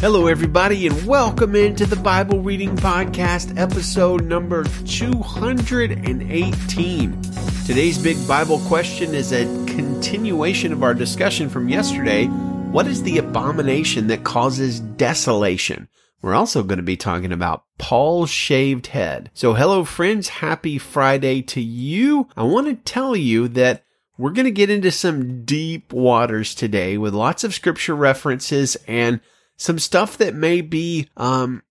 Hello, everybody, and welcome into the Bible Reading Podcast, episode number 218. Today's big Bible question is a continuation of our discussion from yesterday. What is the abomination that causes desolation? We're also going to be talking about Paul's shaved head. So, hello, friends. Happy Friday to you. I want to tell you that we're going to get into some deep waters today with lots of scripture references and some stuff that may be, um,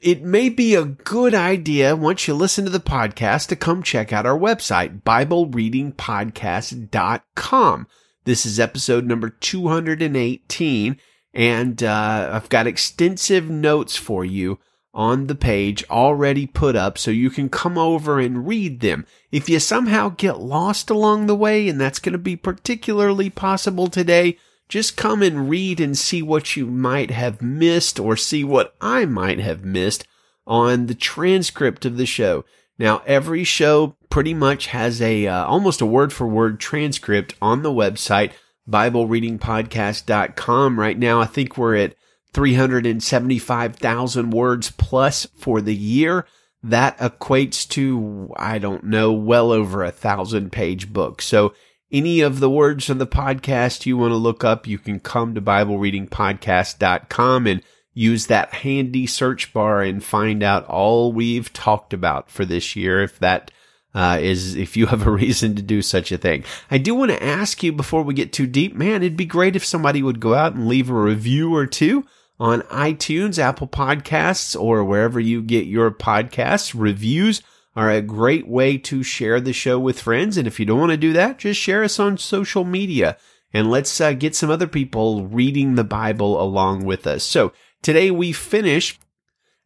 it may be a good idea once you listen to the podcast to come check out our website, BibleReadingPodcast.com. This is episode number 218 and, uh, I've got extensive notes for you on the page already put up so you can come over and read them. If you somehow get lost along the way, and that's going to be particularly possible today, just come and read and see what you might have missed or see what I might have missed on the transcript of the show. Now, every show pretty much has a uh, almost a word for word transcript on the website biblereadingpodcast.com. Right now, I think we're at 375,000 words plus for the year. That equates to, I don't know, well over a thousand page book. So any of the words on the podcast you want to look up, you can come to BibleReadingPodcast.com and use that handy search bar and find out all we've talked about for this year. If that uh, is, if you have a reason to do such a thing, I do want to ask you before we get too deep, man, it'd be great if somebody would go out and leave a review or two on iTunes, Apple Podcasts, or wherever you get your podcasts. Reviews are a great way to share the show with friends. And if you don't want to do that, just share us on social media and let's uh, get some other people reading the Bible along with us. So today we finish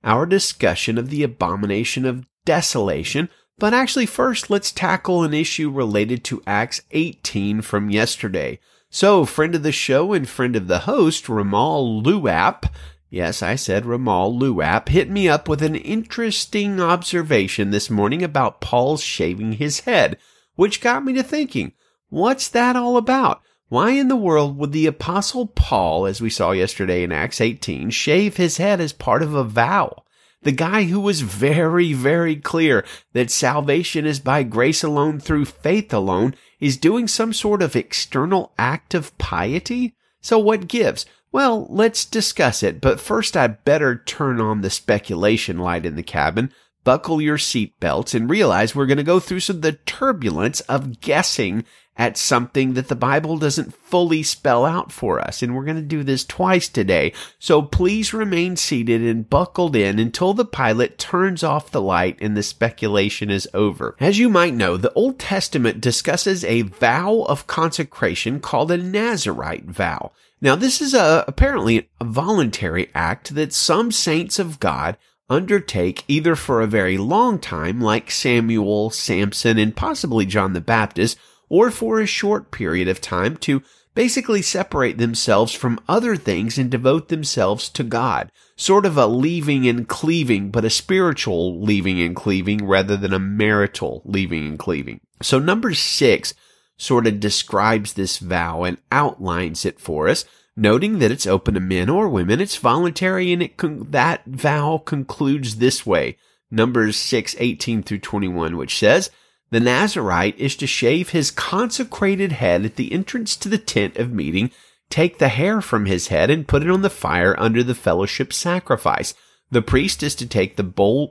our discussion of the abomination of desolation. But actually, first, let's tackle an issue related to Acts 18 from yesterday. So, friend of the show and friend of the host, Ramal Luap, Yes, I said Ramal Luap hit me up with an interesting observation this morning about Paul's shaving his head, which got me to thinking, what's that all about? Why in the world would the apostle Paul, as we saw yesterday in Acts 18, shave his head as part of a vow? The guy who was very, very clear that salvation is by grace alone through faith alone is doing some sort of external act of piety? So what gives? Well, let's discuss it, but first I better turn on the speculation light in the cabin, buckle your seatbelts, and realize we're going to go through some of the turbulence of guessing at something that the Bible doesn't fully spell out for us. And we're going to do this twice today. So please remain seated and buckled in until the pilot turns off the light and the speculation is over. As you might know, the Old Testament discusses a vow of consecration called a Nazarite vow. Now, this is a, apparently a voluntary act that some saints of God undertake either for a very long time, like Samuel, Samson, and possibly John the Baptist, or for a short period of time to basically separate themselves from other things and devote themselves to God. Sort of a leaving and cleaving, but a spiritual leaving and cleaving rather than a marital leaving and cleaving. So number six sort of describes this vow and outlines it for us, noting that it's open to men or women, it's voluntary, and it con- that vow concludes this way. Numbers 6, 18 through 21, which says, The Nazarite is to shave his consecrated head at the entrance to the tent of meeting, take the hair from his head and put it on the fire under the fellowship sacrifice. The priest is to take the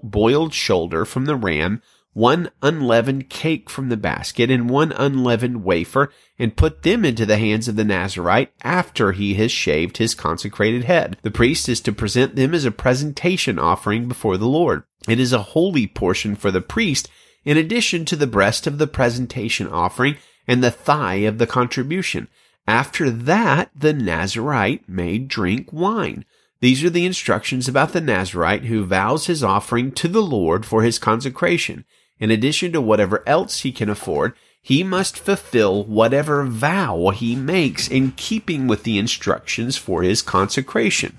boiled shoulder from the ram, one unleavened cake from the basket and one unleavened wafer and put them into the hands of the Nazarite after he has shaved his consecrated head. The priest is to present them as a presentation offering before the Lord. It is a holy portion for the priest in addition to the breast of the presentation offering and the thigh of the contribution. After that, the Nazarite may drink wine. These are the instructions about the Nazarite who vows his offering to the Lord for his consecration. In addition to whatever else he can afford, he must fulfill whatever vow he makes in keeping with the instructions for his consecration.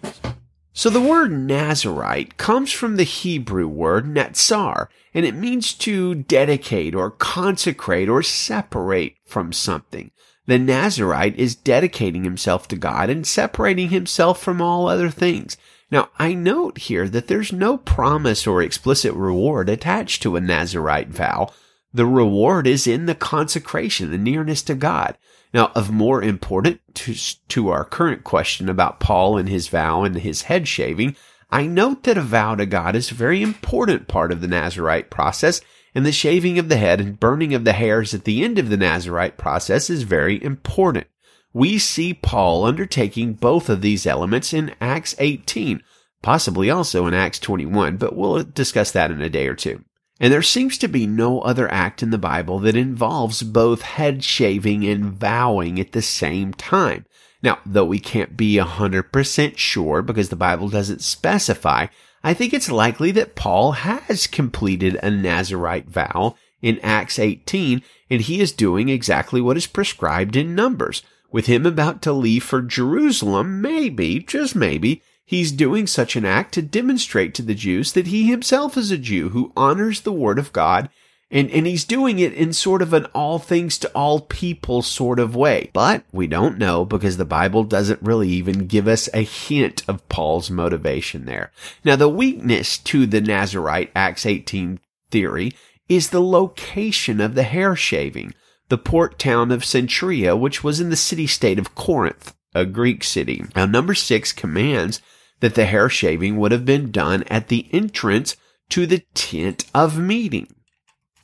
So the word Nazarite comes from the Hebrew word Netzar, and it means to dedicate or consecrate or separate from something. The Nazarite is dedicating himself to God and separating himself from all other things. Now, I note here that there's no promise or explicit reward attached to a Nazarite vow. The reward is in the consecration, the nearness to God. Now, of more important to, to our current question about Paul and his vow and his head shaving, I note that a vow to God is a very important part of the Nazarite process, and the shaving of the head and burning of the hairs at the end of the Nazarite process is very important. We see Paul undertaking both of these elements in Acts 18, possibly also in Acts 21, but we'll discuss that in a day or two. And there seems to be no other act in the Bible that involves both head shaving and vowing at the same time. Now, though we can't be 100% sure because the Bible doesn't specify, I think it's likely that Paul has completed a Nazarite vow in Acts 18 and he is doing exactly what is prescribed in Numbers. With him about to leave for Jerusalem, maybe, just maybe, he's doing such an act to demonstrate to the Jews that he himself is a Jew who honors the word of God and, and he's doing it in sort of an all things to all people sort of way. But we don't know because the Bible doesn't really even give us a hint of Paul's motivation there. Now, the weakness to the Nazarite Acts 18 theory is the location of the hair shaving, the port town of Cenchreae, which was in the city state of Corinth, a Greek city. Now, number six commands that the hair shaving would have been done at the entrance to the tent of meeting.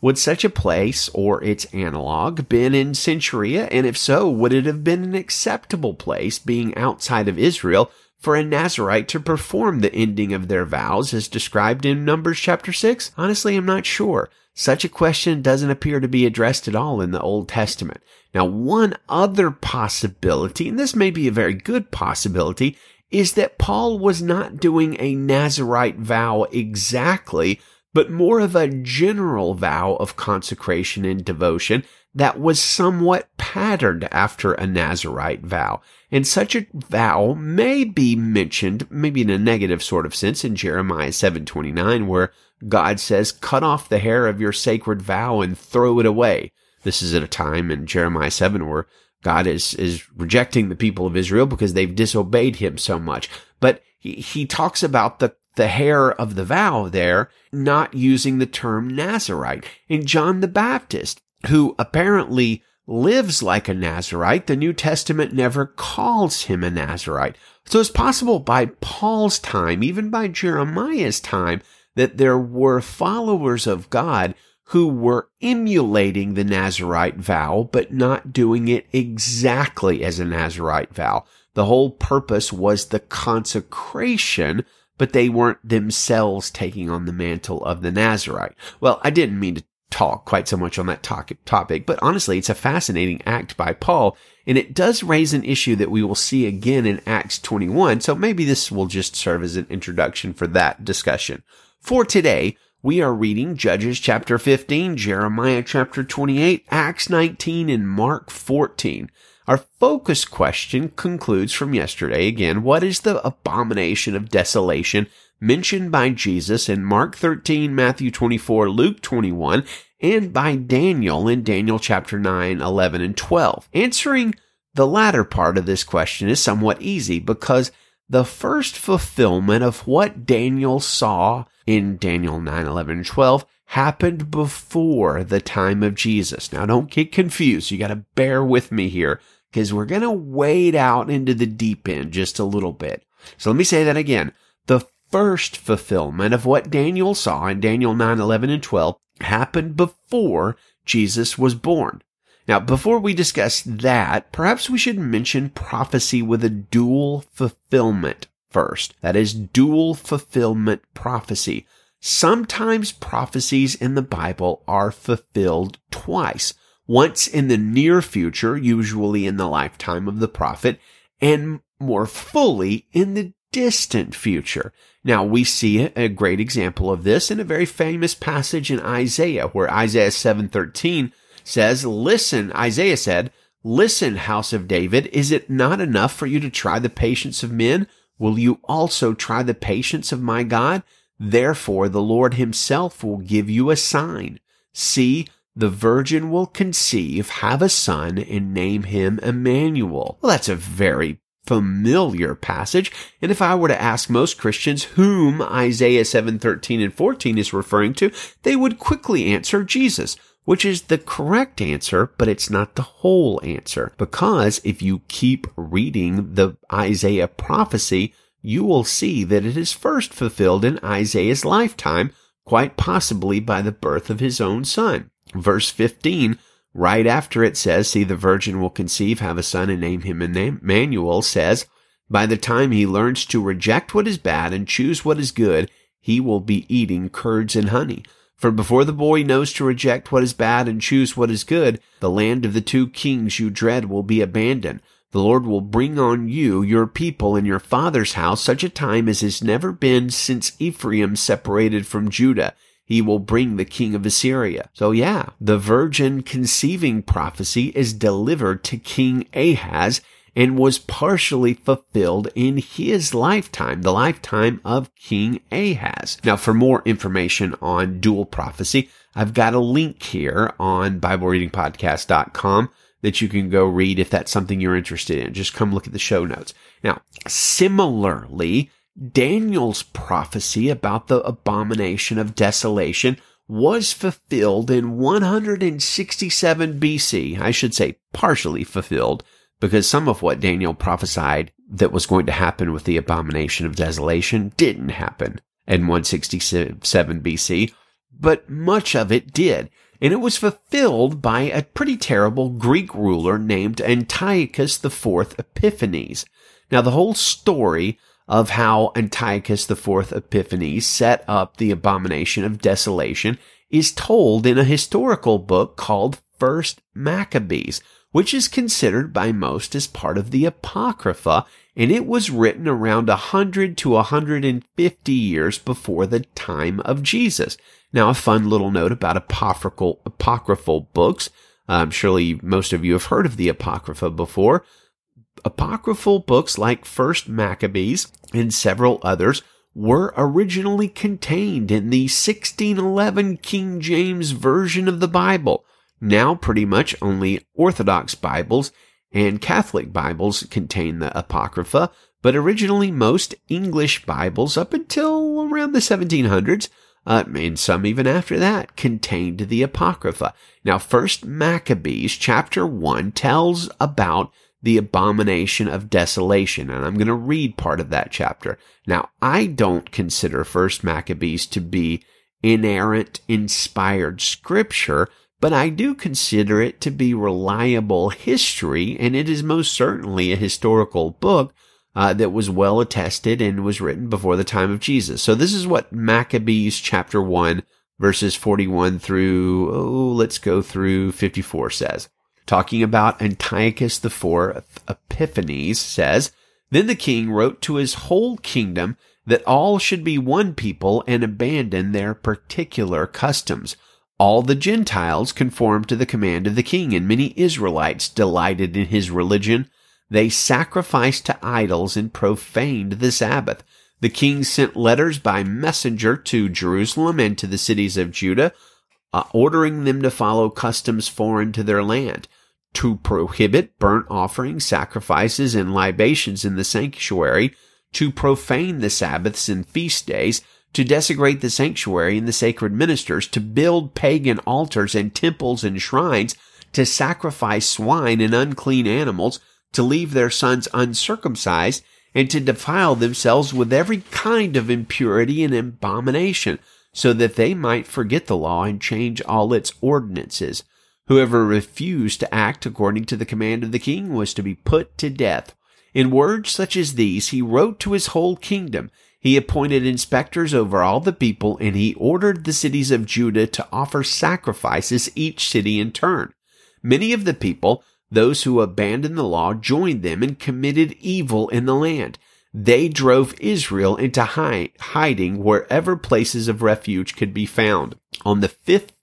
Would such a place or its analog been in Cenchreae? And if so, would it have been an acceptable place being outside of Israel for a Nazarite to perform the ending of their vows as described in Numbers chapter 6? Honestly, I'm not sure. Such a question doesn't appear to be addressed at all in the Old Testament. Now, one other possibility, and this may be a very good possibility, is that Paul was not doing a Nazarite vow exactly, but more of a general vow of consecration and devotion that was somewhat patterned after a Nazarite vow. And such a vow may be mentioned, maybe in a negative sort of sense, in Jeremiah 7:29, where God says, "Cut off the hair of your sacred vow and throw it away." This is at a time in Jeremiah 7 where God is is rejecting the people of Israel because they've disobeyed Him so much. But he, he talks about the the hair of the vow there, not using the term Nazarite. And John the Baptist, who apparently lives like a Nazarite, the New Testament never calls him a Nazarite. So it's possible by Paul's time, even by Jeremiah's time, that there were followers of God who were emulating the Nazarite vow, but not doing it exactly as a Nazarite vow. The whole purpose was the consecration but they weren't themselves taking on the mantle of the Nazarite. Well, I didn't mean to talk quite so much on that topic, but honestly, it's a fascinating act by Paul, and it does raise an issue that we will see again in Acts 21, so maybe this will just serve as an introduction for that discussion. For today, we are reading Judges chapter 15, Jeremiah chapter 28, Acts 19, and Mark 14. Our focus question concludes from yesterday again. What is the abomination of desolation mentioned by Jesus in Mark 13, Matthew 24, Luke 21, and by Daniel in Daniel chapter 9, 11, and 12? Answering the latter part of this question is somewhat easy because the first fulfillment of what Daniel saw in Daniel 9, 11, and 12 happened before the time of Jesus. Now don't get confused. You got to bear with me here because we're going to wade out into the deep end just a little bit. So let me say that again. The first fulfillment of what Daniel saw in Daniel 9, 11, and 12 happened before Jesus was born. Now, before we discuss that, perhaps we should mention prophecy with a dual fulfillment first. That is dual fulfillment prophecy. Sometimes prophecies in the Bible are fulfilled twice once in the near future, usually in the lifetime of the prophet, and more fully in the distant future. Now we see a great example of this in a very famous passage in Isaiah where Isaiah 7:13 says, "Listen," Isaiah said, "Listen, house of David, is it not enough for you to try the patience of men? Will you also try the patience of my God? Therefore the Lord himself will give you a sign. See, the virgin will conceive, have a son, and name him Emmanuel. Well, that's a very familiar passage. And if I were to ask most Christians whom Isaiah 7, 13 and 14 is referring to, they would quickly answer Jesus which is the correct answer, but it's not the whole answer. Because if you keep reading the Isaiah prophecy, you will see that it is first fulfilled in Isaiah's lifetime, quite possibly by the birth of his own son. Verse 15, right after it says, see the virgin will conceive, have a son and name him Emmanuel says, by the time he learns to reject what is bad and choose what is good, he will be eating curds and honey. For before the boy knows to reject what is bad and choose what is good, the land of the two kings you dread will be abandoned. The Lord will bring on you, your people, and your father's house such a time as has never been since Ephraim separated from Judah. He will bring the king of Assyria. So yeah, the virgin conceiving prophecy is delivered to King Ahaz and was partially fulfilled in his lifetime, the lifetime of King Ahaz. Now, for more information on dual prophecy, I've got a link here on BibleReadingPodcast.com that you can go read if that's something you're interested in. Just come look at the show notes. Now, similarly, Daniel's prophecy about the abomination of desolation was fulfilled in 167 BC. I should say partially fulfilled because some of what Daniel prophesied that was going to happen with the abomination of desolation didn't happen in 167 BC, but much of it did. And it was fulfilled by a pretty terrible Greek ruler named Antiochus IV Epiphanes. Now, the whole story of how Antiochus IV Epiphanes set up the abomination of desolation is told in a historical book called First Maccabees, which is considered by most as part of the Apocrypha, and it was written around 100 to 150 years before the time of Jesus. Now, a fun little note about apocryphal, apocryphal books. Um, surely most of you have heard of the Apocrypha before. Apocryphal books like First Maccabees and several others were originally contained in the 1611 King James Version of the Bible. Now, pretty much only Orthodox Bibles and Catholic Bibles contain the Apocrypha, but originally most English Bibles up until around the 1700s, uh, and some even after that, contained the Apocrypha. Now, first Maccabees chapter 1 tells about the abomination of desolation, and I'm going to read part of that chapter. Now, I don't consider first Maccabees to be inerrant, inspired scripture, but I do consider it to be reliable history, and it is most certainly a historical book uh, that was well attested and was written before the time of Jesus. So this is what Maccabees chapter 1 verses 41 through, oh, let's go through 54 says. Talking about Antiochus IV Epiphanes says, Then the king wrote to his whole kingdom that all should be one people and abandon their particular customs all the Gentiles conformed to the command of the king, and many Israelites delighted in his religion. They sacrificed to idols and profaned the Sabbath. The king sent letters by messenger to Jerusalem and to the cities of Judah, uh, ordering them to follow customs foreign to their land, to prohibit burnt offerings, sacrifices, and libations in the sanctuary, to profane the Sabbaths and feast days, to desecrate the sanctuary and the sacred ministers, to build pagan altars and temples and shrines, to sacrifice swine and unclean animals, to leave their sons uncircumcised, and to defile themselves with every kind of impurity and abomination, so that they might forget the law and change all its ordinances. Whoever refused to act according to the command of the king was to be put to death. In words such as these, he wrote to his whole kingdom, he appointed inspectors over all the people, and he ordered the cities of Judah to offer sacrifices each city in turn. Many of the people, those who abandoned the law, joined them and committed evil in the land. They drove Israel into hiding wherever places of refuge could be found. On the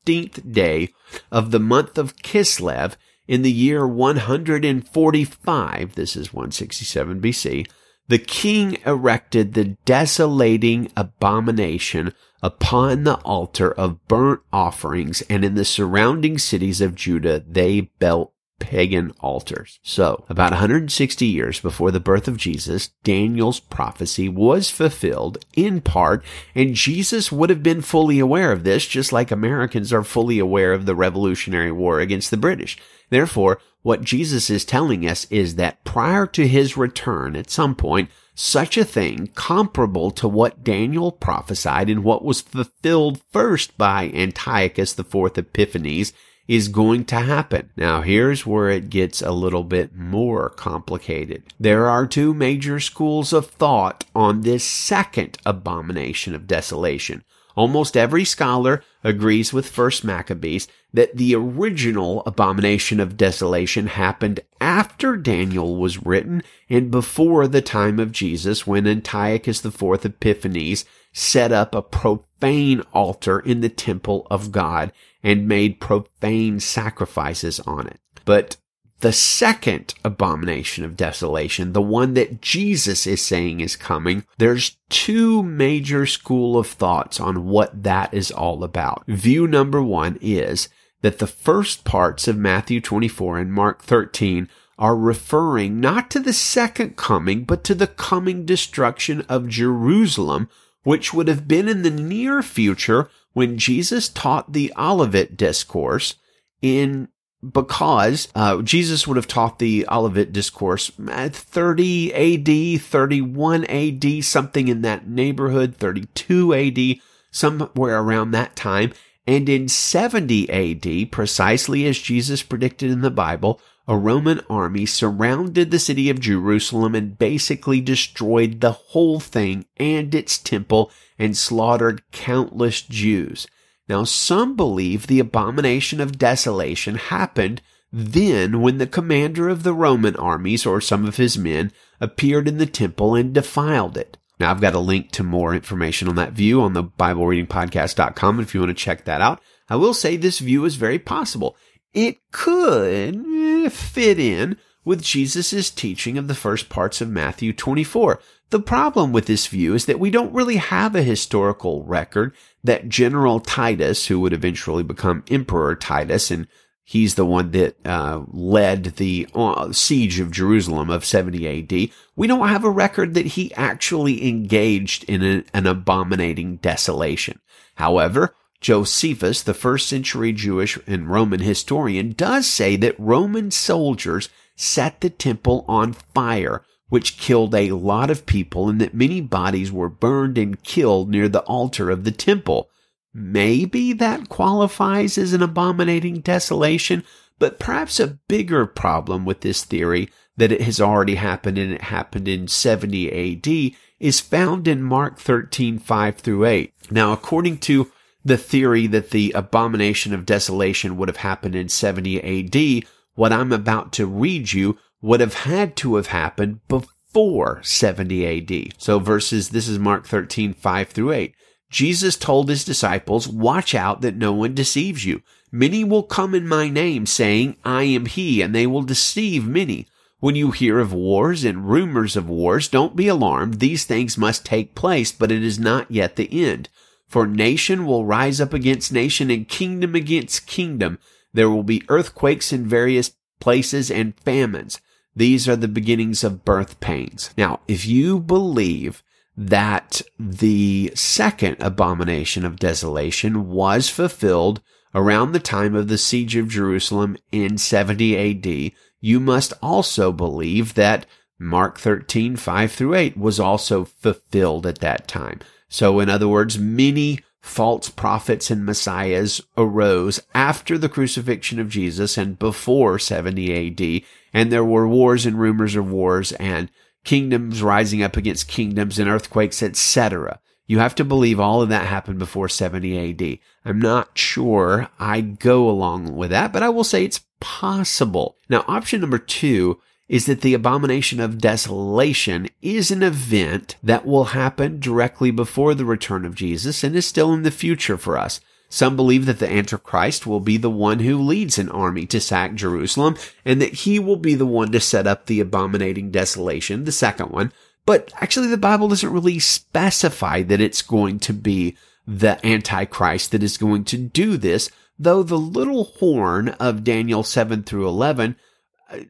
fifteenth day of the month of Kislev, in the year 145, this is 167 BC, the king erected the desolating abomination upon the altar of burnt offerings, and in the surrounding cities of Judah they built pagan altars. So, about 160 years before the birth of Jesus, Daniel's prophecy was fulfilled in part, and Jesus would have been fully aware of this, just like Americans are fully aware of the Revolutionary War against the British. Therefore, what Jesus is telling us is that prior to his return at some point, such a thing comparable to what Daniel prophesied and what was fulfilled first by Antiochus IV Epiphanes is going to happen. Now here's where it gets a little bit more complicated. There are two major schools of thought on this second abomination of desolation. Almost every scholar agrees with First Maccabees that the original abomination of desolation happened after Daniel was written and before the time of Jesus when Antiochus IV Epiphanes set up a profane altar in the temple of God and made profane sacrifices on it. But the second abomination of desolation, the one that Jesus is saying is coming, there's two major school of thoughts on what that is all about. View number one is that the first parts of Matthew 24 and Mark 13 are referring not to the second coming, but to the coming destruction of Jerusalem, which would have been in the near future when Jesus taught the Olivet Discourse in because uh, Jesus would have taught the Olivet Discourse at 30 AD, 31 AD, something in that neighborhood, 32 AD, somewhere around that time. And in 70 AD, precisely as Jesus predicted in the Bible, a Roman army surrounded the city of Jerusalem and basically destroyed the whole thing and its temple and slaughtered countless Jews. Now, some believe the abomination of desolation happened then when the commander of the Roman armies or some of his men appeared in the temple and defiled it. Now, I've got a link to more information on that view on the BibleReadingPodcast.com if you want to check that out. I will say this view is very possible. It could eh, fit in with Jesus' teaching of the first parts of Matthew 24. The problem with this view is that we don't really have a historical record that General Titus, who would eventually become Emperor Titus, and he's the one that uh, led the uh, siege of Jerusalem of 70 AD, we don't have a record that he actually engaged in an abominating desolation. However, Josephus, the first century Jewish and Roman historian, does say that Roman soldiers set the temple on fire which killed a lot of people and that many bodies were burned and killed near the altar of the temple. Maybe that qualifies as an abominating desolation, but perhaps a bigger problem with this theory that it has already happened and it happened in 70 AD is found in Mark 13, 5 through 8. Now, according to the theory that the abomination of desolation would have happened in 70 AD, what I'm about to read you would have had to have happened before 70 AD. So verses, this is Mark 13, 5 through 8. Jesus told his disciples, watch out that no one deceives you. Many will come in my name saying, I am he, and they will deceive many. When you hear of wars and rumors of wars, don't be alarmed. These things must take place, but it is not yet the end. For nation will rise up against nation and kingdom against kingdom. There will be earthquakes in various places and famines. These are the beginnings of birth pains. Now, if you believe that the second abomination of desolation was fulfilled around the time of the siege of Jerusalem in 70 AD, you must also believe that Mark 13, 5 through 8 was also fulfilled at that time. So in other words, many false prophets and messiahs arose after the crucifixion of Jesus and before 70 AD, and there were wars and rumors of wars and kingdoms rising up against kingdoms and earthquakes, etc. You have to believe all of that happened before 70 AD. I'm not sure I go along with that, but I will say it's possible. Now, option number two is that the abomination of desolation is an event that will happen directly before the return of Jesus and is still in the future for us. Some believe that the Antichrist will be the one who leads an army to sack Jerusalem and that he will be the one to set up the abominating desolation, the second one. But actually the Bible doesn't really specify that it's going to be the Antichrist that is going to do this, though the little horn of Daniel 7 through 11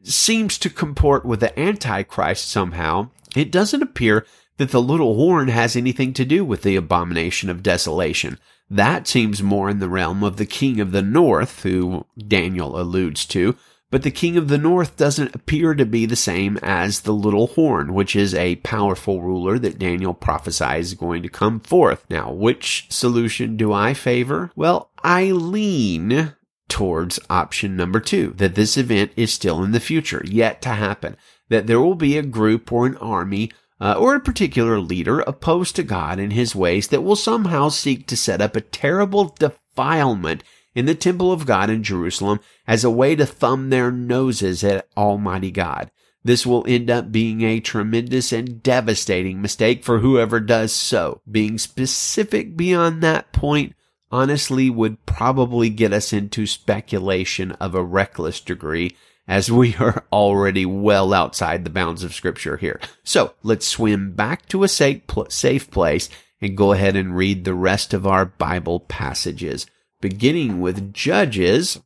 seems to comport with the Antichrist somehow, it doesn't appear that the little horn has anything to do with the abomination of desolation. That seems more in the realm of the king of the north, who Daniel alludes to, but the king of the north doesn't appear to be the same as the little horn, which is a powerful ruler that Daniel prophesies is going to come forth. Now, which solution do I favor? Well, I lean towards option number two, that this event is still in the future, yet to happen, that there will be a group or an army uh, or a particular leader opposed to God and his ways that will somehow seek to set up a terrible defilement in the temple of God in Jerusalem as a way to thumb their noses at Almighty God. This will end up being a tremendous and devastating mistake for whoever does so. Being specific beyond that point honestly would probably get us into speculation of a reckless degree as we are already well outside the bounds of scripture here. So let's swim back to a safe, safe place and go ahead and read the rest of our Bible passages, beginning with Judges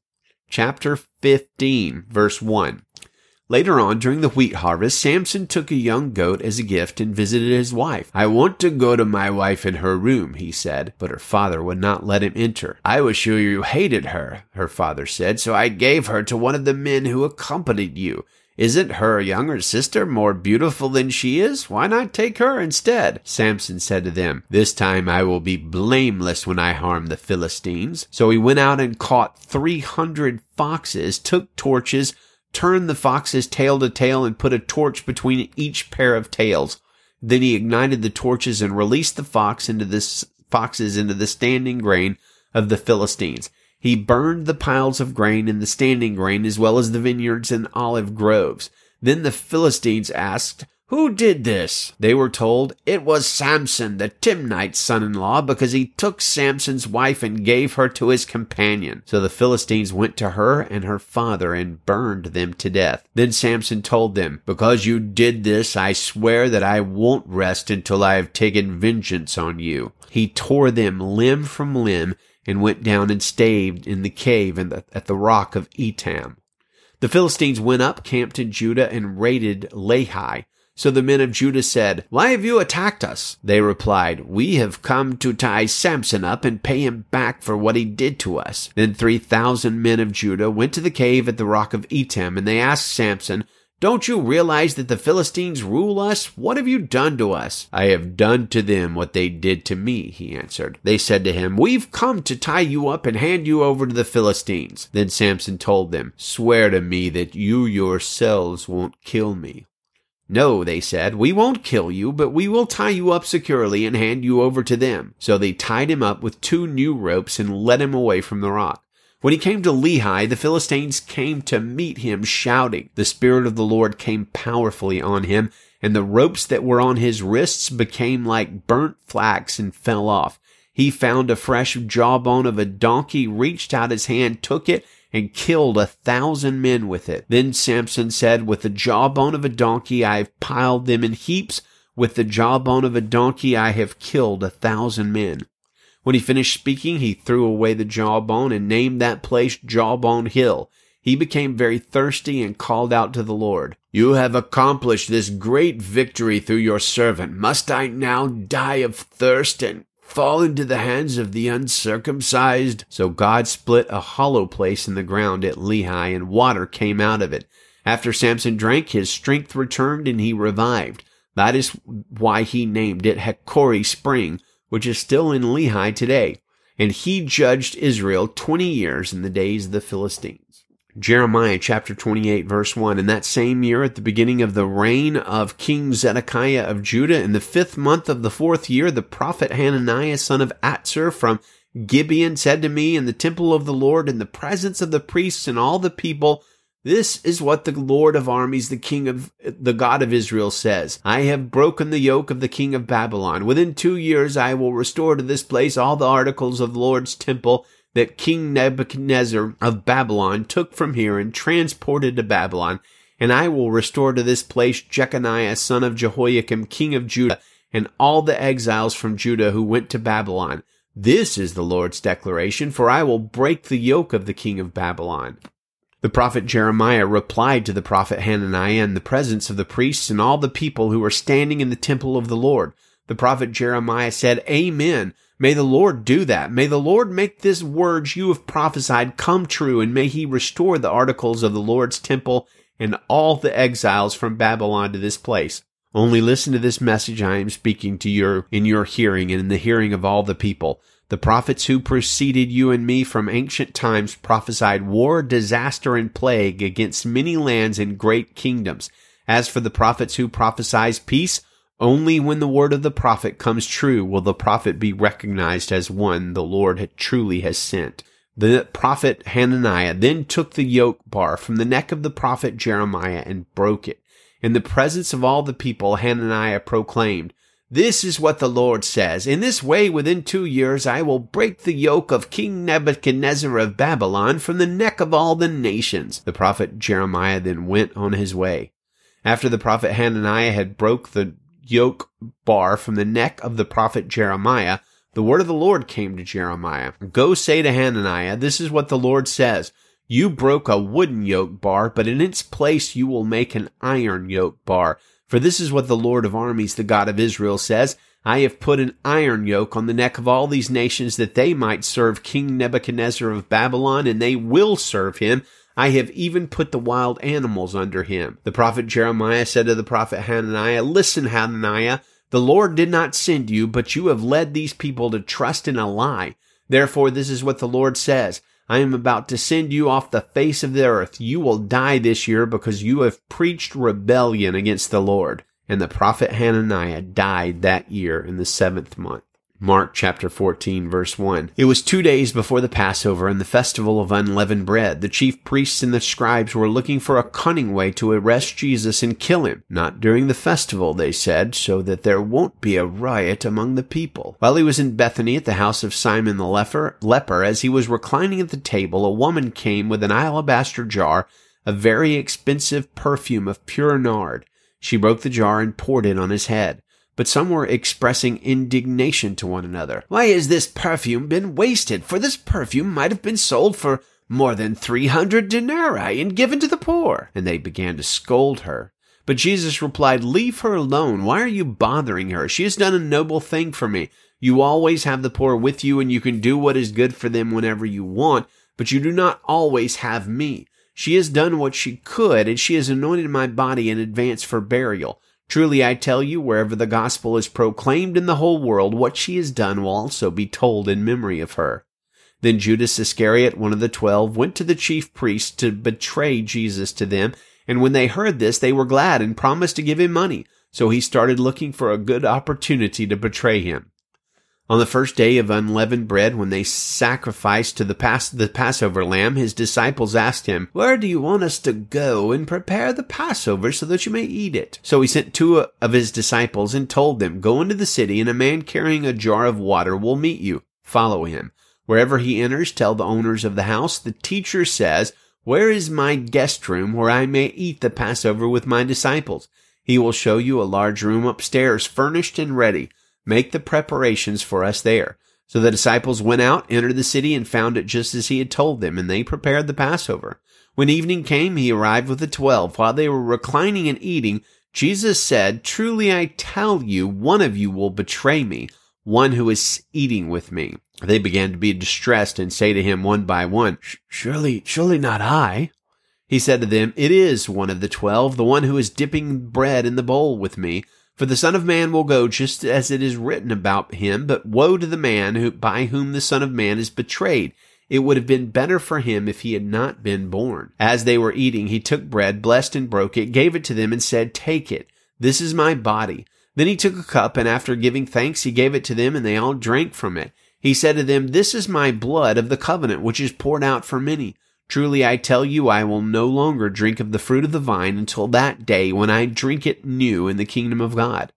chapter 15 verse 1. Later on, during the wheat harvest, Samson took a young goat as a gift and visited his wife. I want to go to my wife in her room, he said, but her father would not let him enter. I was sure you hated her, her father said, so I gave her to one of the men who accompanied you. Isn't her younger sister more beautiful than she is? Why not take her instead? Samson said to them, This time I will be blameless when I harm the Philistines. So he went out and caught three hundred foxes, took torches, turned the fox's tail to tail and put a torch between each pair of tails. Then he ignited the torches and released the fox into the foxes into the standing grain of the Philistines. He burned the piles of grain in the standing grain as well as the vineyards and olive groves. Then the Philistines asked, who did this? They were told it was Samson, the Timnite's son-in-law, because he took Samson's wife and gave her to his companion. So the Philistines went to her and her father and burned them to death. Then Samson told them, because you did this, I swear that I won't rest until I have taken vengeance on you. He tore them limb from limb and went down and stayed in the cave at the rock of Etam. The Philistines went up, camped in Judah, and raided Lehi. So the men of Judah said, Why have you attacked us? They replied, We have come to tie Samson up and pay him back for what he did to us. Then three thousand men of Judah went to the cave at the rock of Etam, and they asked Samson, don't you realize that the Philistines rule us? What have you done to us? I have done to them what they did to me, he answered. They said to him, We've come to tie you up and hand you over to the Philistines. Then Samson told them, Swear to me that you yourselves won't kill me. No, they said, we won't kill you, but we will tie you up securely and hand you over to them. So they tied him up with two new ropes and led him away from the rock. When he came to Lehi, the Philistines came to meet him shouting. The Spirit of the Lord came powerfully on him, and the ropes that were on his wrists became like burnt flax and fell off. He found a fresh jawbone of a donkey, reached out his hand, took it, and killed a thousand men with it. Then Samson said, With the jawbone of a donkey I have piled them in heaps. With the jawbone of a donkey I have killed a thousand men. When he finished speaking, he threw away the jawbone and named that place Jawbone Hill. He became very thirsty and called out to the Lord, You have accomplished this great victory through your servant. Must I now die of thirst and fall into the hands of the uncircumcised? So God split a hollow place in the ground at Lehi, and water came out of it. After Samson drank, his strength returned and he revived. That is why he named it Hakkore Spring, which is still in Lehi today. And he judged Israel twenty years in the days of the Philistines. Jeremiah chapter 28 verse 1. In that same year, at the beginning of the reign of King Zedekiah of Judah, in the fifth month of the fourth year, the prophet Hananiah, son of Azzur from Gibeon, said to me in the temple of the Lord, in the presence of the priests and all the people, this is what the Lord of armies, the King of the God of Israel says. I have broken the yoke of the king of Babylon. Within two years I will restore to this place all the articles of the Lord's temple that King Nebuchadnezzar of Babylon took from here and transported to Babylon, and I will restore to this place Jeconiah son of Jehoiakim king of Judah, and all the exiles from Judah who went to Babylon. This is the Lord's declaration, for I will break the yoke of the king of Babylon. The prophet Jeremiah replied to the prophet Hananiah in the presence of the priests and all the people who were standing in the temple of the Lord. The prophet Jeremiah said, Amen. May the Lord do that. May the Lord make this words you have prophesied come true, and may he restore the articles of the Lord's temple and all the exiles from Babylon to this place. Only listen to this message I am speaking to you in your hearing and in the hearing of all the people. The prophets who preceded you and me from ancient times prophesied war, disaster, and plague against many lands and great kingdoms. As for the prophets who prophesied peace, only when the word of the prophet comes true will the prophet be recognized as one the Lord truly has sent. The prophet Hananiah then took the yoke bar from the neck of the prophet Jeremiah and broke it. In the presence of all the people, Hananiah proclaimed, this is what the Lord says. In this way, within two years, I will break the yoke of King Nebuchadnezzar of Babylon from the neck of all the nations. The prophet Jeremiah then went on his way. After the prophet Hananiah had broke the yoke bar from the neck of the prophet Jeremiah, the word of the Lord came to Jeremiah. Go say to Hananiah, this is what the Lord says. You broke a wooden yoke bar, but in its place you will make an iron yoke bar. For this is what the Lord of armies, the God of Israel, says I have put an iron yoke on the neck of all these nations that they might serve King Nebuchadnezzar of Babylon, and they will serve him. I have even put the wild animals under him. The prophet Jeremiah said to the prophet Hananiah, Listen, Hananiah, the Lord did not send you, but you have led these people to trust in a lie. Therefore, this is what the Lord says. I am about to send you off the face of the earth. You will die this year because you have preached rebellion against the Lord. And the prophet Hananiah died that year in the seventh month. Mark chapter 14 verse 1. It was two days before the Passover and the festival of unleavened bread. The chief priests and the scribes were looking for a cunning way to arrest Jesus and kill him. Not during the festival, they said, so that there won't be a riot among the people. While he was in Bethany at the house of Simon the leper, leper, as he was reclining at the table, a woman came with an alabaster jar of very expensive perfume of pure nard. She broke the jar and poured it on his head but some were expressing indignation to one another. Why has this perfume been wasted? For this perfume might have been sold for more than three hundred denarii and given to the poor. And they began to scold her. But Jesus replied, Leave her alone. Why are you bothering her? She has done a noble thing for me. You always have the poor with you, and you can do what is good for them whenever you want, but you do not always have me. She has done what she could, and she has anointed my body in advance for burial. Truly I tell you, wherever the gospel is proclaimed in the whole world, what she has done will also be told in memory of her. Then Judas Iscariot, one of the twelve, went to the chief priests to betray Jesus to them, and when they heard this, they were glad and promised to give him money. So he started looking for a good opportunity to betray him. On the first day of unleavened bread, when they sacrificed to the, Pas- the Passover lamb, his disciples asked him, Where do you want us to go and prepare the Passover so that you may eat it? So he sent two of his disciples and told them, Go into the city, and a man carrying a jar of water will meet you. Follow him. Wherever he enters, tell the owners of the house, The teacher says, Where is my guest room where I may eat the Passover with my disciples? He will show you a large room upstairs, furnished and ready. Make the preparations for us there. So the disciples went out, entered the city, and found it just as he had told them, and they prepared the Passover. When evening came, he arrived with the twelve. While they were reclining and eating, Jesus said, Truly I tell you, one of you will betray me, one who is eating with me. They began to be distressed and say to him one by one, Surely, surely not I. He said to them, It is one of the twelve, the one who is dipping bread in the bowl with me. For the Son of Man will go just as it is written about him, but woe to the man who, by whom the Son of Man is betrayed. It would have been better for him if he had not been born. As they were eating, he took bread, blessed and broke it, gave it to them, and said, Take it. This is my body. Then he took a cup, and after giving thanks, he gave it to them, and they all drank from it. He said to them, This is my blood of the covenant, which is poured out for many. Truly I tell you, I will no longer drink of the fruit of the vine until that day when I drink it new in the kingdom of God.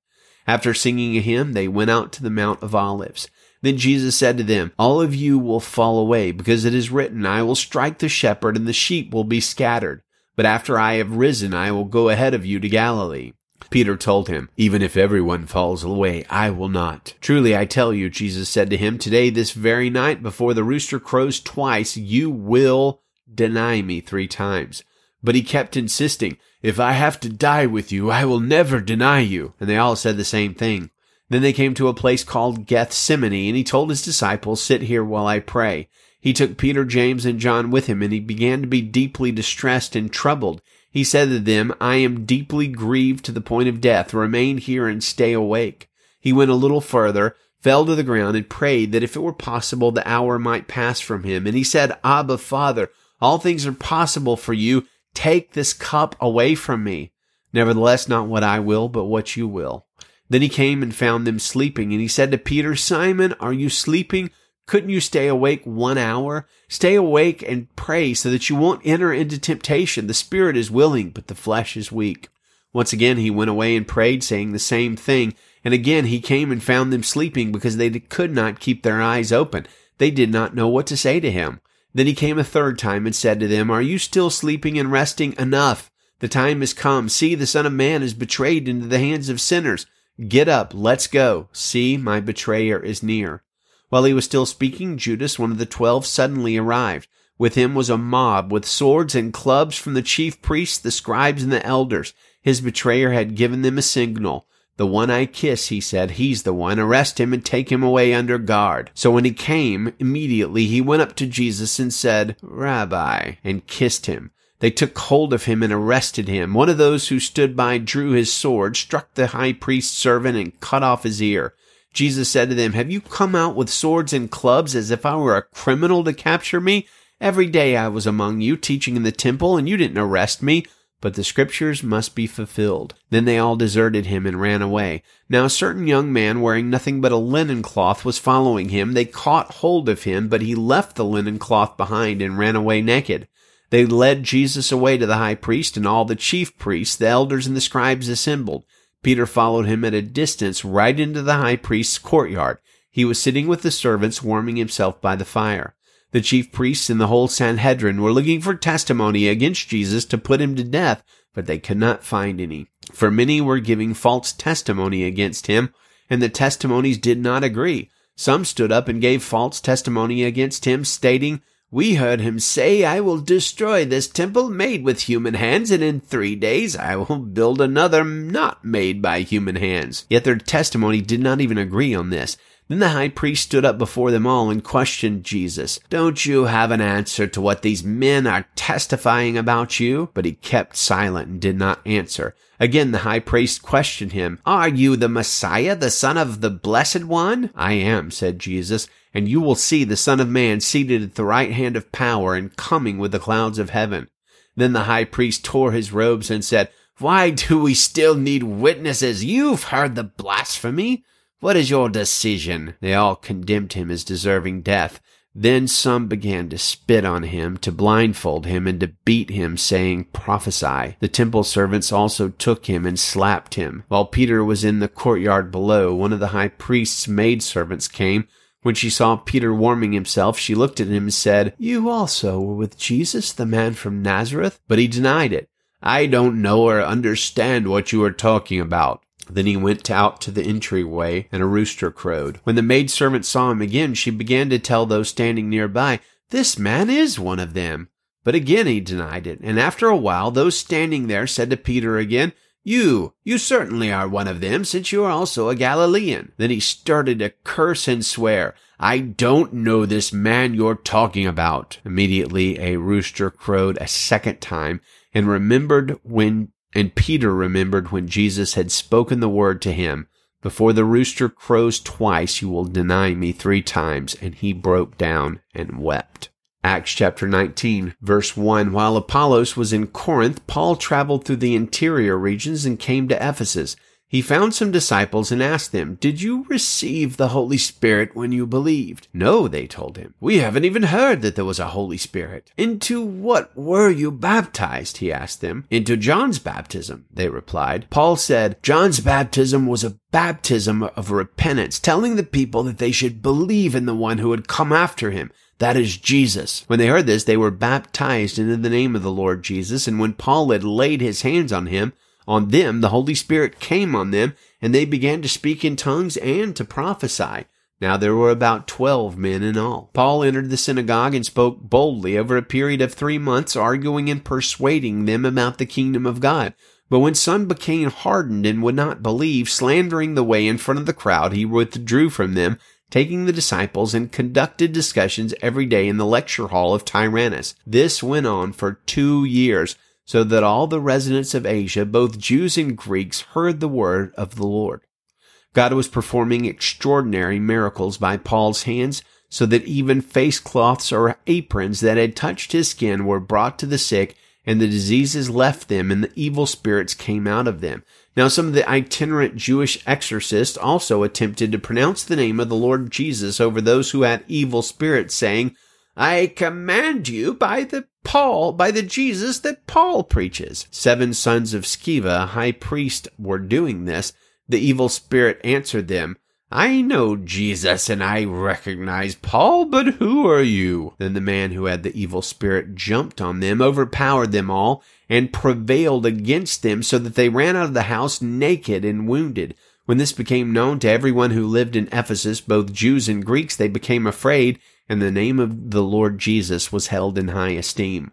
After singing a hymn, they went out to the Mount of Olives. Then Jesus said to them, All of you will fall away, because it is written, I will strike the shepherd, and the sheep will be scattered. But after I have risen, I will go ahead of you to Galilee. Peter told him, Even if everyone falls away, I will not. Truly I tell you, Jesus said to him, Today, this very night, before the rooster crows twice, you will deny me three times. But he kept insisting, If I have to die with you, I will never deny you. And they all said the same thing. Then they came to a place called Gethsemane, and he told his disciples, Sit here while I pray. He took Peter, James, and John with him, and he began to be deeply distressed and troubled. He said to them, I am deeply grieved to the point of death. Remain here and stay awake. He went a little further, fell to the ground, and prayed that if it were possible, the hour might pass from him. And he said, Abba, Father, all things are possible for you. Take this cup away from me. Nevertheless, not what I will, but what you will. Then he came and found them sleeping, and he said to Peter, Simon, are you sleeping? Couldn't you stay awake one hour? Stay awake and pray so that you won't enter into temptation. The spirit is willing, but the flesh is weak. Once again he went away and prayed, saying the same thing. And again he came and found them sleeping because they could not keep their eyes open. They did not know what to say to him. Then he came a third time and said to them, Are you still sleeping and resting? Enough. The time has come. See, the Son of Man is betrayed into the hands of sinners. Get up, let's go. See, my betrayer is near. While he was still speaking, Judas, one of the twelve, suddenly arrived. With him was a mob with swords and clubs from the chief priests, the scribes, and the elders. His betrayer had given them a signal. The one I kiss, he said, he's the one. Arrest him and take him away under guard. So when he came, immediately he went up to Jesus and said, Rabbi, and kissed him. They took hold of him and arrested him. One of those who stood by drew his sword, struck the high priest's servant, and cut off his ear. Jesus said to them, Have you come out with swords and clubs as if I were a criminal to capture me? Every day I was among you, teaching in the temple, and you didn't arrest me. But the scriptures must be fulfilled. Then they all deserted him and ran away. Now a certain young man wearing nothing but a linen cloth was following him. They caught hold of him, but he left the linen cloth behind and ran away naked. They led Jesus away to the high priest, and all the chief priests, the elders, and the scribes assembled. Peter followed him at a distance right into the high priest's courtyard. He was sitting with the servants, warming himself by the fire. The chief priests and the whole Sanhedrin were looking for testimony against Jesus to put him to death, but they could not find any. For many were giving false testimony against him, and the testimonies did not agree. Some stood up and gave false testimony against him, stating, we heard him say, I will destroy this temple made with human hands, and in three days I will build another not made by human hands. Yet their testimony did not even agree on this. Then the high priest stood up before them all and questioned Jesus. Don't you have an answer to what these men are testifying about you? But he kept silent and did not answer. Again, the high priest questioned him. Are you the Messiah, the Son of the Blessed One? I am, said Jesus and you will see the Son of Man seated at the right hand of power and coming with the clouds of heaven. Then the high priest tore his robes and said, Why do we still need witnesses? You've heard the blasphemy. What is your decision? They all condemned him as deserving death. Then some began to spit on him, to blindfold him, and to beat him, saying, Prophesy. The temple servants also took him and slapped him. While Peter was in the courtyard below, one of the high priest's maidservants came, when she saw Peter warming himself, she looked at him and said, You also were with Jesus, the man from Nazareth? But he denied it. I don't know or understand what you are talking about. Then he went out to the entryway, and a rooster crowed. When the maidservant saw him again, she began to tell those standing nearby, This man is one of them. But again he denied it, and after a while those standing there said to Peter again, you, you certainly are one of them, since you are also a Galilean. Then he started to curse and swear. I don't know this man you're talking about. Immediately a rooster crowed a second time and remembered when, and Peter remembered when Jesus had spoken the word to him. Before the rooster crows twice, you will deny me three times. And he broke down and wept. Acts chapter 19, verse 1. While Apollos was in Corinth, Paul traveled through the interior regions and came to Ephesus. He found some disciples and asked them, Did you receive the Holy Spirit when you believed? No, they told him. We haven't even heard that there was a Holy Spirit. Into what were you baptized? He asked them. Into John's baptism, they replied. Paul said, John's baptism was a baptism of repentance, telling the people that they should believe in the one who had come after him that is Jesus. When they heard this, they were baptized into the name of the Lord Jesus. And when Paul had laid his hands on him, on them, the Holy Spirit came on them, and they began to speak in tongues and to prophesy. Now there were about twelve men in all. Paul entered the synagogue and spoke boldly over a period of three months, arguing and persuading them about the kingdom of God. But when some became hardened and would not believe, slandering the way in front of the crowd, he withdrew from them, taking the disciples and conducted discussions every day in the lecture hall of Tyrannus. This went on for two years, so that all the residents of Asia, both Jews and Greeks, heard the word of the Lord. God was performing extraordinary miracles by Paul's hands, so that even face cloths or aprons that had touched his skin were brought to the sick, and the diseases left them, and the evil spirits came out of them. Now, some of the itinerant Jewish exorcists also attempted to pronounce the name of the Lord Jesus over those who had evil spirits, saying, I command you by the Paul, by the Jesus that Paul preaches. Seven sons of Sceva, high priest, were doing this, the evil spirit answered them, I know Jesus and I recognize Paul, but who are you? Then the man who had the evil spirit jumped on them, overpowered them all, and prevailed against them so that they ran out of the house naked and wounded. When this became known to everyone who lived in Ephesus, both Jews and Greeks, they became afraid, and the name of the Lord Jesus was held in high esteem.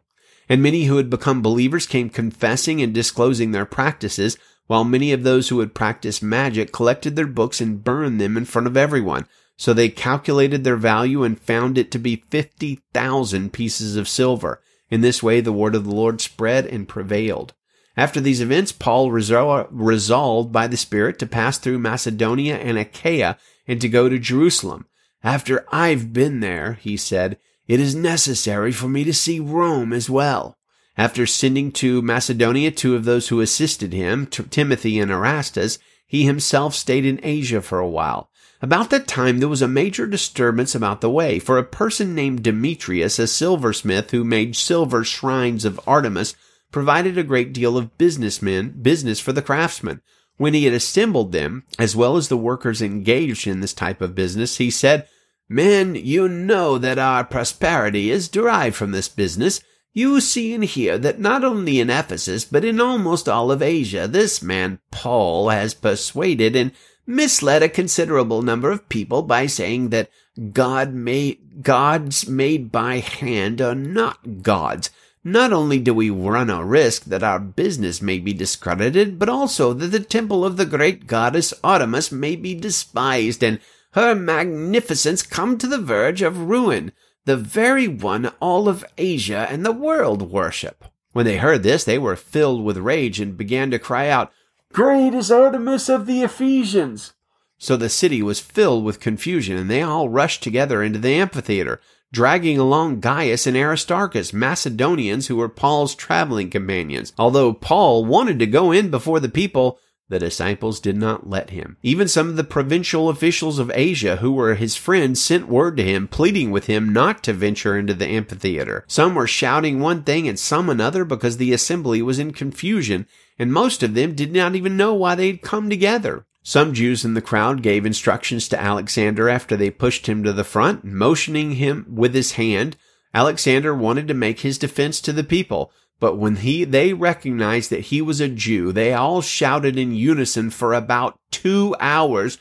And many who had become believers came confessing and disclosing their practices, while many of those who had practiced magic collected their books and burned them in front of everyone. So they calculated their value and found it to be 50,000 pieces of silver. In this way, the word of the Lord spread and prevailed. After these events, Paul resolved by the Spirit to pass through Macedonia and Achaia and to go to Jerusalem. After I've been there, he said, it is necessary for me to see Rome as well. After sending to Macedonia two of those who assisted him, Timothy and Erastus, he himself stayed in Asia for a while. About that time there was a major disturbance about the way, for a person named Demetrius, a silversmith who made silver shrines of Artemis, provided a great deal of businessmen, business for the craftsmen. When he had assembled them, as well as the workers engaged in this type of business, he said, Men, you know that our prosperity is derived from this business, you see and hear that not only in Ephesus, but in almost all of Asia, this man Paul has persuaded and misled a considerable number of people by saying that God made, gods made by hand are not gods. Not only do we run a risk that our business may be discredited, but also that the temple of the great goddess Artemis may be despised and her magnificence come to the verge of ruin the very one all of Asia and the world worship. When they heard this, they were filled with rage and began to cry out, Great is Artemis of the Ephesians! So the city was filled with confusion, and they all rushed together into the amphitheater, dragging along Gaius and Aristarchus, Macedonians who were Paul's traveling companions. Although Paul wanted to go in before the people, the disciples did not let him. Even some of the provincial officials of Asia who were his friends sent word to him, pleading with him not to venture into the amphitheater. Some were shouting one thing and some another because the assembly was in confusion, and most of them did not even know why they had come together. Some Jews in the crowd gave instructions to Alexander after they pushed him to the front, motioning him with his hand. Alexander wanted to make his defense to the people, but when he, they recognized that he was a Jew, they all shouted in unison for about two hours,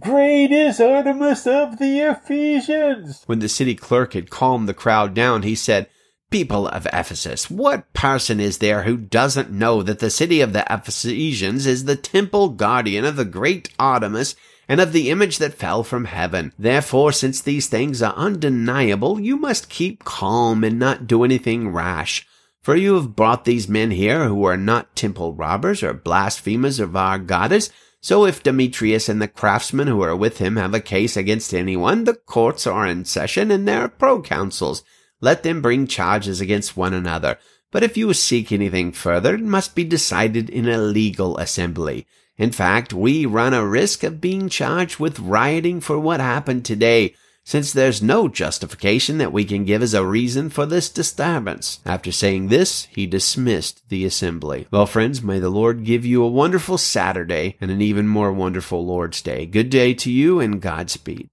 Great is Artemis of the Ephesians! When the city clerk had calmed the crowd down, he said, People of Ephesus, what person is there who doesn't know that the city of the Ephesians is the temple guardian of the great Artemis and of the image that fell from heaven? Therefore, since these things are undeniable, you must keep calm and not do anything rash. For you have brought these men here who are not temple robbers or blasphemers of our goddess. So if Demetrius and the craftsmen who are with him have a case against anyone, the courts are in session and there are proconsuls. Let them bring charges against one another. But if you seek anything further, it must be decided in a legal assembly. In fact, we run a risk of being charged with rioting for what happened today, since there's no justification that we can give as a reason for this disturbance. After saying this, he dismissed the assembly. Well, friends, may the Lord give you a wonderful Saturday and an even more wonderful Lord's Day. Good day to you and Godspeed.